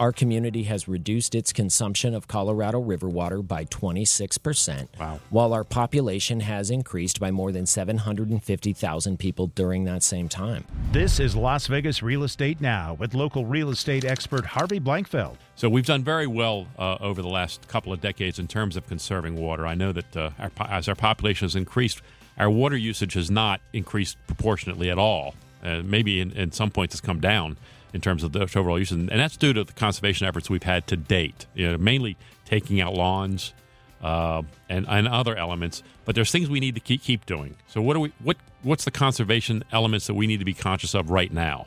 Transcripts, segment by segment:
Our community has reduced its consumption of Colorado River water by 26%, Wow. while our population has increased by more than 750,000 people during that same time. This is Las Vegas Real Estate Now with local real estate expert Harvey Blankfeld. So we've done very well uh, over the last couple of decades in terms of conserving water. I know that uh, our, po- as our population has increased, our water usage has not increased proportionately at all. Uh, maybe in, in some points it's come down in terms of the overall usage, and that's due to the conservation efforts we've had to date. You know, mainly taking out lawns uh, and and other elements. But there's things we need to keep keep doing. So what do we what what's the conservation elements that we need to be conscious of right now?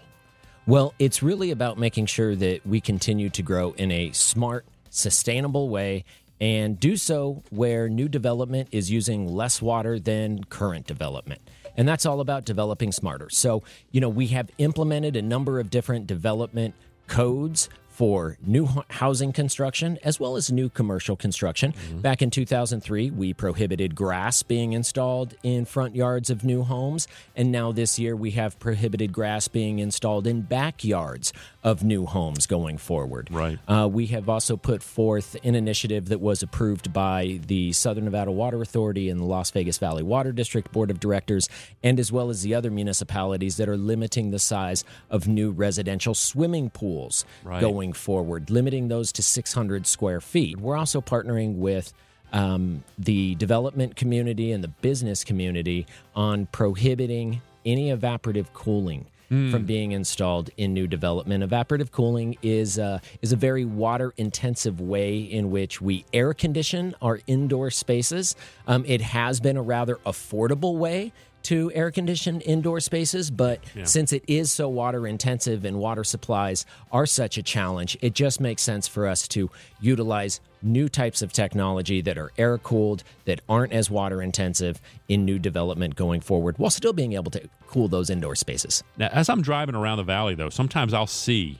Well, it's really about making sure that we continue to grow in a smart, sustainable way and do so where new development is using less water than current development. And that's all about developing smarter. So, you know, we have implemented a number of different development codes for new housing construction as well as new commercial construction. Back in 2003, we prohibited grass being installed in front yards of new homes. And now this year, we have prohibited grass being installed in backyards of new homes going forward. Right. Uh, we have also put forth an initiative that was approved by the Southern Nevada Water Authority and the Las Vegas Valley Water District Board of Directors, and as well as the other municipalities that are limiting the size of new residential swimming pools Right. going forward, limiting those to 600 square feet. We're also partnering with um, the development community and the business community on prohibiting any evaporative cooling from being installed in new development. Evaporative cooling is uh, is a very water intensive way in which we air condition our indoor spaces. Um, it has been a rather affordable way to air conditioned indoor spaces, but since it is so water intensive and water supplies are such a challenge, it just makes sense for us to utilize new types of technology that are air cooled, that aren't as water intensive in new development going forward, while still being able to cool those indoor spaces. Now, as I'm driving around the valley, though, sometimes I'll see,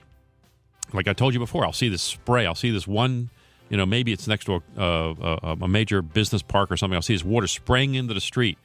like I told you before, I'll see this spray. I'll see this one, you know, maybe it's next to a, uh, a, a major business park or something. I'll see this water spraying into the street.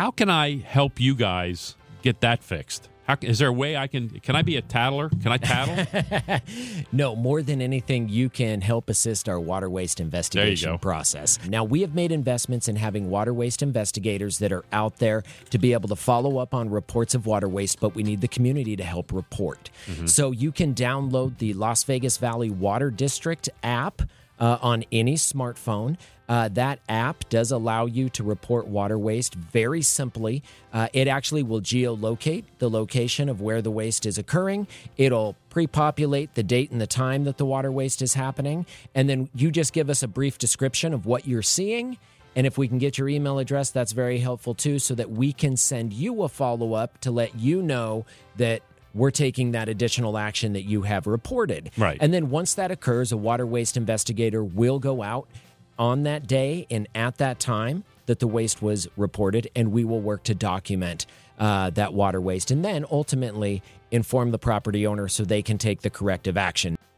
How can I help you guys get that fixed? How, is there a way I can? Can I be a tattler? Can I tattle? No, more than anything, you can help assist our water waste investigation process. Now, we have made investments in having water waste investigators that are out there to be able to follow up on reports of water waste, but we need the community to help report. Mm-hmm. So you can download the Las Vegas Valley Water District app uh, on any smartphone. Uh, that app does allow you to report water waste very simply. Uh, it actually will geolocate the location of where the waste is occurring. It'll pre populate the date and the time that the water waste is happening. And then you just give us a brief description of what you're seeing. And if we can get your email address, that's very helpful too, so that we can send you a follow up to let you know that we're taking that additional action that you have reported. Right. And then once that occurs, a water waste investigator will go out on that day and at that time that the waste was reported, and we will work to document uh, that water waste and then ultimately inform the property owner so they can take the corrective action.